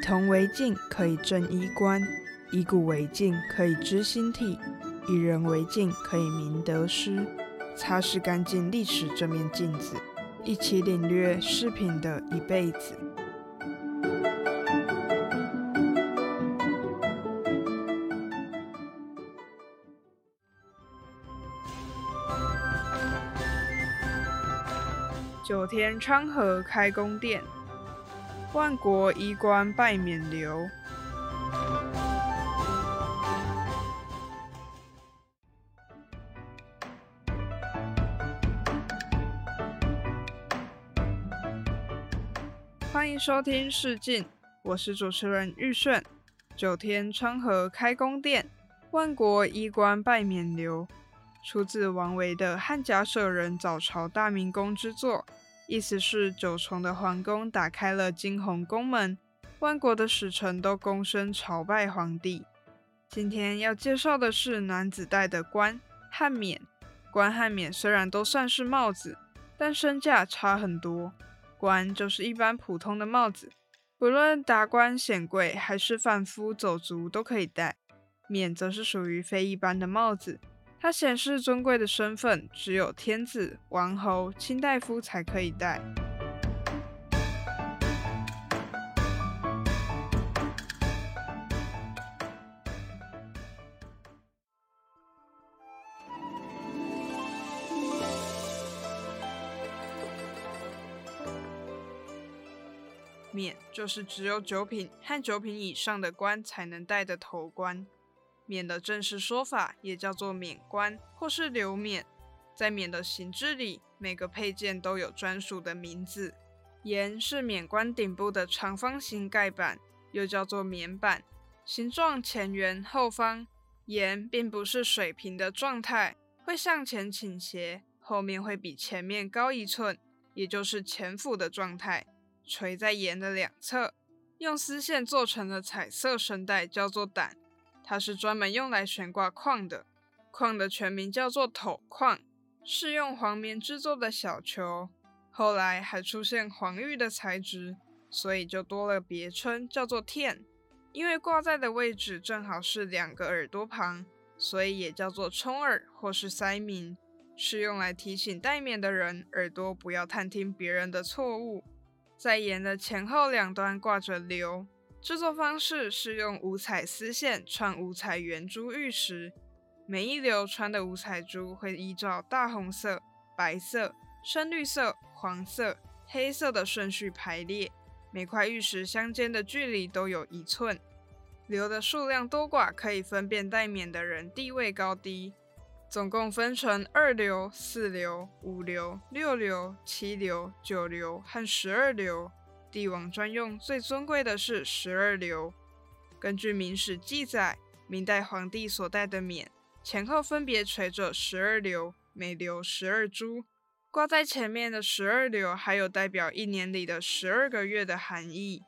铜为镜，可以正衣冠；以古为镜，可以知兴替；以人为镜，可以明得失。擦拭干净历史这面镜子，一起领略饰品的一辈子。九天昌河开宫殿，万国衣冠拜冕旒。欢迎收听《试镜》，我是主持人玉顺。九天昌河开宫殿，万国衣冠拜冕旒，出自王维的《汉贾舍人早朝大明宫》之作。意思是九重的皇宫打开了金鸿宫门，万国的使臣都躬身朝拜皇帝。今天要介绍的是男子戴的冠汉冕。冠汉冕虽然都算是帽子，但身价差很多。冠就是一般普通的帽子，不论达官显贵还是贩夫走卒都可以戴。冕则是属于非一般的帽子。它显示尊贵的身份，只有天子、王侯、卿大夫才可以戴。冕就是只有九品和九品以上的官才能戴的头冠。冕的正式说法也叫做冕冠或是留冕，在冕的形制里，每个配件都有专属的名字。檐是冕冠顶部的长方形盖板，又叫做冕板，形状前圆后方。檐并不是水平的状态，会向前倾斜，后面会比前面高一寸，也就是前俯的状态，垂在檐的两侧。用丝线做成的彩色绳带叫做胆。它是专门用来悬挂框的，框的全名叫做斗框，是用黄棉制作的小球。后来还出现黄玉的材质，所以就多了别称叫做 텐。 因为挂在的位置正好是两个耳朵旁，所以也叫做冲耳或是塞鸣，是用来提醒戴冕的人耳朵不要探听别人的错误。在檐的前后两端挂着流。制作方式是用五彩丝线串五彩圆珠玉石，每一流穿的五彩珠会依照大红色、白色、深绿色、黄色、黑色的顺序排列，每块玉石相间的距离都有一寸。流的数量多寡可以分辨戴冕的人地位高低，总共分成二流、四流、五流、六流、七流、九流和十二流。帝王专用最尊贵的是十二流。根据《明史》记载，明代皇帝所戴的冕前后分别垂着十二流，每流十二珠。挂在前面的十二流，还有代表一年里的十二个月的含义。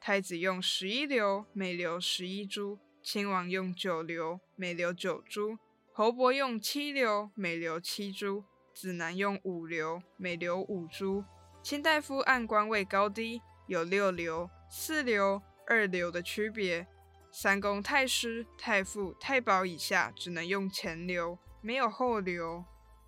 太子用十一流，每流十一珠；亲王用九流，每流九珠；侯伯用七流，每流七珠；子男用五流，每流五珠。清大夫按官位高低有六流、四流、二流的区别。三公、太师、太傅、太保以下只能用前流，没有后流。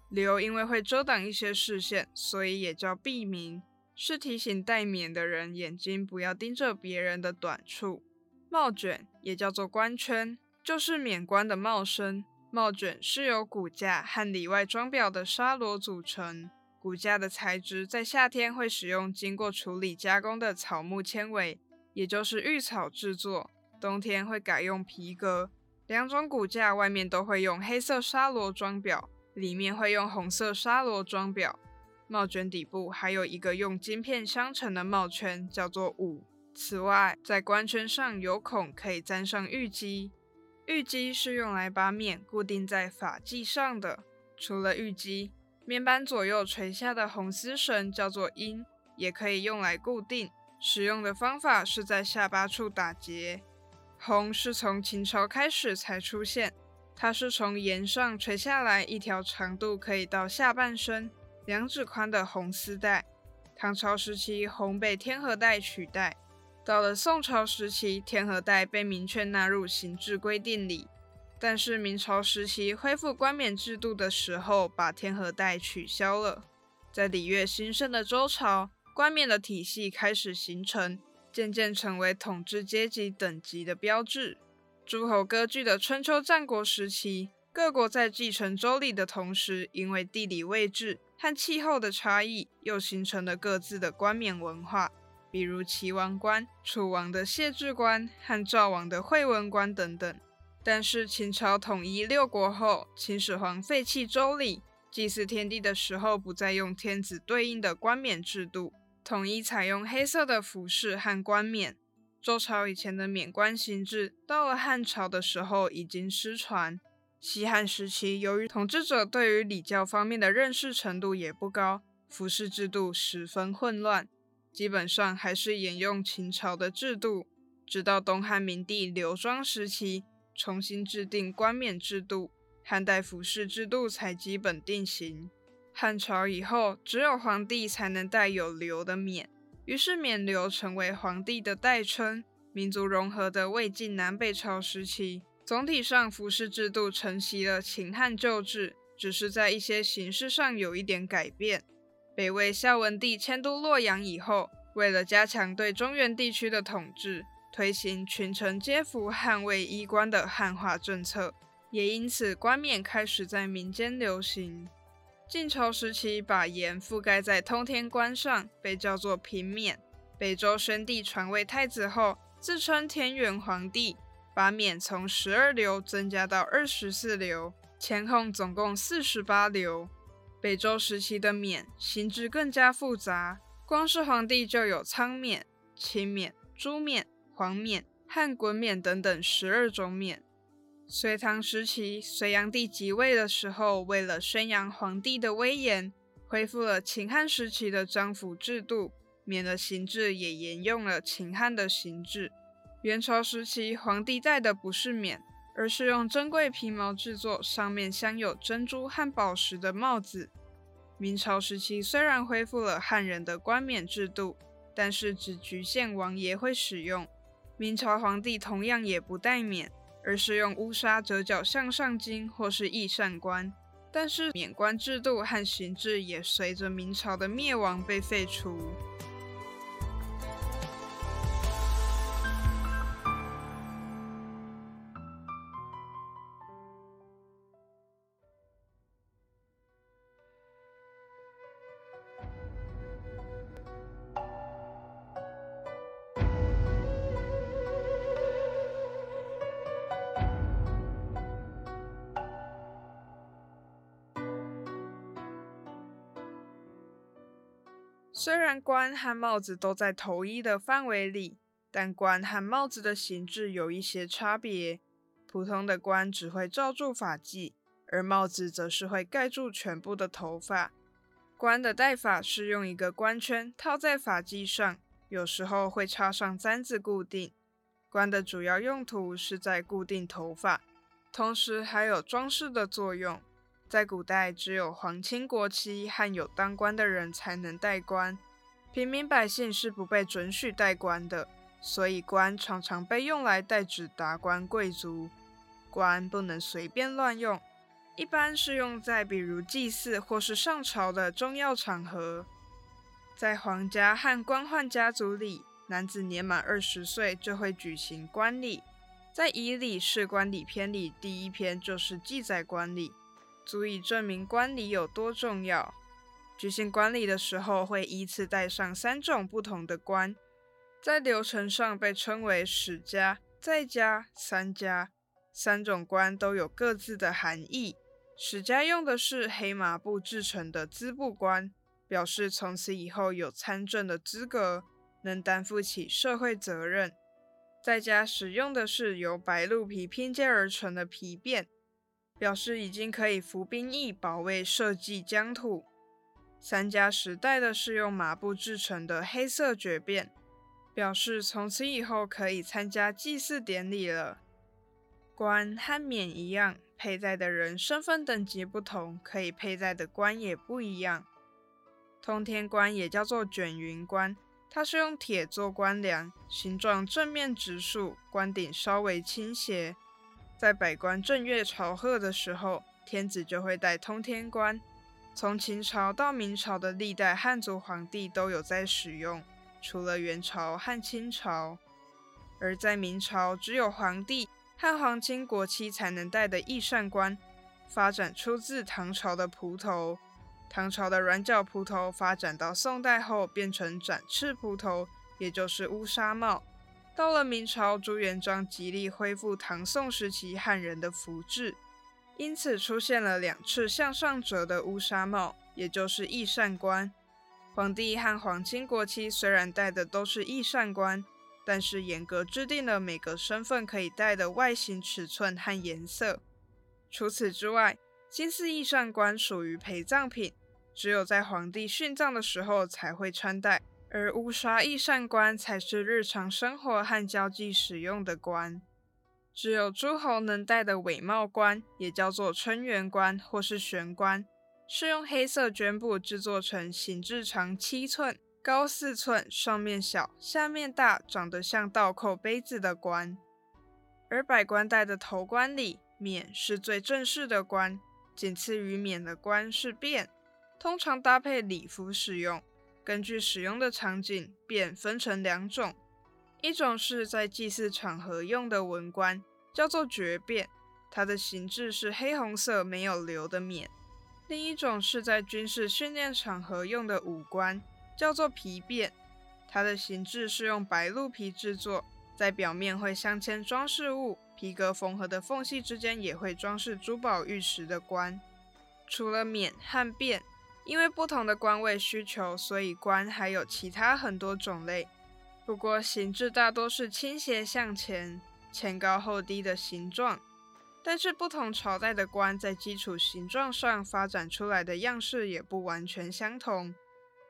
流因为会遮挡一些视线，所以也叫闭明，是提醒戴冕的人眼睛不要盯着别人的短处。帽卷也叫做冠圈，就是冕冠的帽身。帽卷是由骨架和里外装裱的纱罗组成。骨架的材质在夏天会使用经过处理加工的草木纤维，也就是玉草制作；冬天会改用皮革。两种骨架外面都会用黑色沙罗装裱，里面会用红色沙罗装裱。帽卷底部还有一个用金片镶成的帽圈，叫做五。此外，在冠圈上有孔，可以粘上玉基。玉基是用来把冕固定在发髻上的。除了玉基。面板左右垂下的红丝绳叫做缨，也可以用来固定。使用的方法是在下巴处打结。红是从秦朝开始才出现，它是从檐上垂下来一条长度可以到下半身、两指宽的红丝带。唐朝时期，红被天河带取代。到了宋朝时期，天河带被明确纳入刑制规定里。但是明朝时期恢复冠冕制度的时候，把天河带取消了。在礼乐兴盛的周朝，冠冕的体系开始形成，渐渐成为统治阶级等级的标志。诸侯割据的春秋战国时期，各国在继承周礼的同时，因为地理位置和气候的差异，又形成了各自的冠冕文化。比如齐王冠、楚王的谢志冠和赵王的惠文冠等等。但是秦朝统一六国后，秦始皇废弃周礼，祭祀天地的时候不再用天子对应的冠冕制度，统一采用黑色的服饰和冠冕。周朝以前的冕冠形制，到了汉朝的时候已经失传。西汉时期，由于统治者对于礼教方面的认识程度也不高，服饰制度十分混乱。基本上还是沿用秦朝的制度，直到东汉明帝刘庄时期重新制定冠冕制度，汉代服饰制度才基本定型。汉朝以后，只有皇帝才能带有鎏的冕，于是冕旒成为皇帝的代称。民族融合的魏晋南北朝时期，总体上服饰制度承袭了秦汉旧制，只是在一些形式上有一点改变。北魏孝文帝迁都洛阳以后，为了加强对中原地区的统治，推行群臣皆服汉魏衣冠的汉化政策，也因此冠冕开始在民间流行。晋朝时期，把盐覆盖在通天冠上，被叫做平冕。北周宣帝传位太子后，自称天元皇帝，把冕从十二流增加到二十四流，前后总共四十八流。北周时期的冕形制更加复杂，光是皇帝就有苍冕、青冕、朱冕、黄冕、汉衮冕等等十二种冕。隋唐时期，隋炀帝即位的时候，为了宣扬皇帝的威严，恢复了秦汉时期的章服制度，冕的形制也沿用了秦汉的形制。元朝时期，皇帝戴的不是冕。而是用珍贵皮毛制作，上面镶有珍珠和宝石的帽子。明朝时期虽然恢复了汉人的冠冕制度，但是只局限王爷会使用。明朝皇帝同样也不戴冕，而是用乌纱折角向上巾或是翼扇冠。但是免冠制度和形制也随着明朝的灭亡被废除。虽然冠和帽子都在头衣的范围里，但冠和帽子的形制有一些差别。普通的冠只会罩住发髻，而帽子则是会盖住全部的头发。冠的戴法是用一个冠圈套在发髻上，有时候会插上簪子固定。冠的主要用途是在固定头发，同时还有装饰的作用。在古代，只有皇亲国戚和有当官的人才能戴冠，平民百姓是不被准许戴冠的。所以，冠常常被用来代指达官贵族。冠不能随便乱用，一般是用在比如祭祀或是上朝的重要场合。在皇家和官宦家族里，男子年满二十岁就会举行冠礼。在《仪礼事官礼篇》里，第一篇就是记载冠礼。足以证明冠礼有多重要。举行冠礼的时候，会依次带上三种不同的冠，在流程上被称为史家、再加、三家。三种冠都有各自的含义。史家用的是黑麻布制成的织布冠，表示从此以后有参政的资格，能担负起社会责任。在家使用的是由白鹿皮拼接而成的皮辫。表示已经可以服兵役，保卫社稷疆土。三家时代的是用麻布制成的黑色爵辫，表示从此以后可以参加祭祀典礼了。冠和冕一样，佩戴的人身份等级不同，可以佩戴的冠也不一样。通天冠也叫做卷云冠，它是用铁做官梁，形状正面直竖，冠顶稍微倾斜。在百官正月朝贺的时候，天子就会戴通天冠。从秦朝到明朝的历代汉族皇帝都有在使用，除了元朝和清朝。而在明朝，只有皇帝和皇亲国戚才能戴的翼扇冠，发展出自唐朝的蒲头。唐朝的软角蒲头发展到宋代后，变成展翅蒲头，也就是乌纱帽。到了明朝，朱元璋极力恢复唐宋时期汉人的服制，因此出现了两次向上折的乌纱帽，也就是翼扇冠。皇帝和皇亲国戚虽然戴的都是翼扇冠，但是严格制定了每个身份可以戴的外形、尺寸和颜色。除此之外，金丝翼扇冠属于陪葬品，只有在皇帝殉葬的时候才会穿戴。而乌纱翼扇冠才是日常生活和交际使用的冠，只有诸侯能戴的伪帽冠，也叫做春元冠或是玄冠，是用黑色绢布制作成，形制长七寸、高四寸、上面小、下面大，长得像倒扣杯子的冠。而百官戴的头冠里，冕是最正式的冠，仅次于冕的冠是辫，通常搭配礼服使用。根据使用的场景，便分成两种，一种是在祭祀场合用的文官，叫做爵卞，它的形制是黑红色没有流的冕；另一种是在军事训练场合用的武官，叫做皮卞，它的形制是用白鹿皮制作，在表面会镶嵌装饰物，皮革缝合的缝隙之间也会装饰珠宝玉石的冠。除了冕和卞。因为不同的官位需求，所以冠还有其他很多种类。不过形制大多是倾斜向前、前高后低的形状。但是不同朝代的冠在基础形状上发展出来的样式也不完全相同。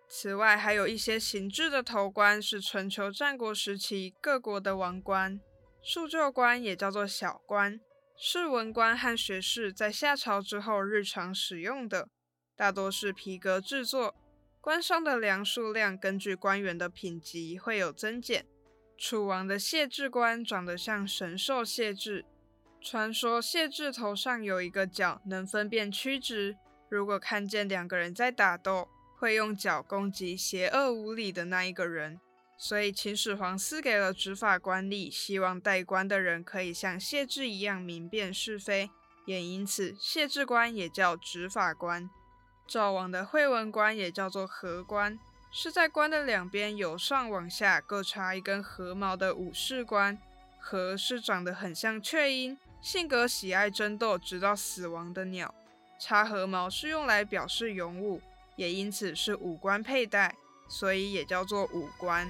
此外，还有一些形制的头冠是春秋战国时期各国的王冠。束旧冠也叫做小冠，是文官和学士在夏朝之后日常使用的。大多是皮革制作，官上的粮数量根据官员的品级会有增减。楚王的谢志官长得像神兽谢志，传说谢志头上有一个角，能分辨曲直。如果看见两个人在打斗，会用角攻击邪恶无礼的那一个人。所以秦始皇赐给了执法官吏，希望戴冠的人可以像谢志一样明辨是非，也因此谢志官也叫执法官。赵王的惠文官也叫做和官，是在官的两边由上往下各插一根禾毛的武士官。和是长得很像雀鹰，性格喜爱争斗直到死亡的鸟。插禾毛是用来表示勇武，也因此是武官佩戴，所以也叫做武官。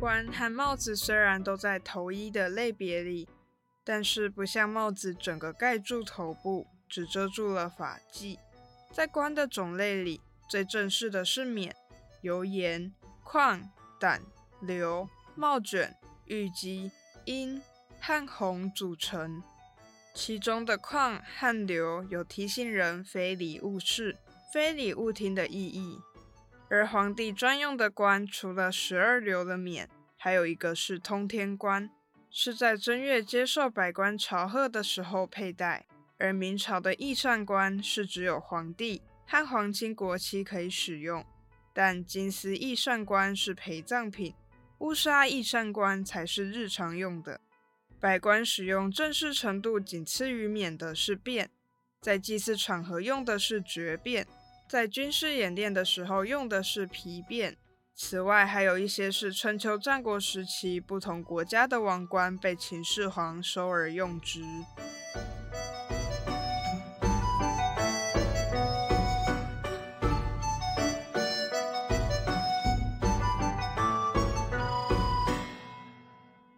冠和帽子虽然都在头衣的类别里，但是不像帽子整个盖住头部，只遮住了发髻。在冠的种类里，最正式的是冕，由盐、矿、胆、硫、帽卷、玉鸡、阴和红组成。其中的矿和硫有提醒人非礼勿视、非礼勿听的意义。而皇帝专用的冠，除了十二流的冕，还有一个是通天冠，是在正月接受百官朝贺的时候佩戴。而明朝的翼扇冠是只有皇帝和皇亲国戚可以使用，但金丝翼扇冠是陪葬品，乌纱翼扇冠才是日常用的。百官使用正式程度仅次于冕的是卞，在祭祀场合用的是爵卞。在军事演练的时候用的是皮鞭。此外，还有一些是春秋战国时期不同国家的王冠被秦始皇收而用之。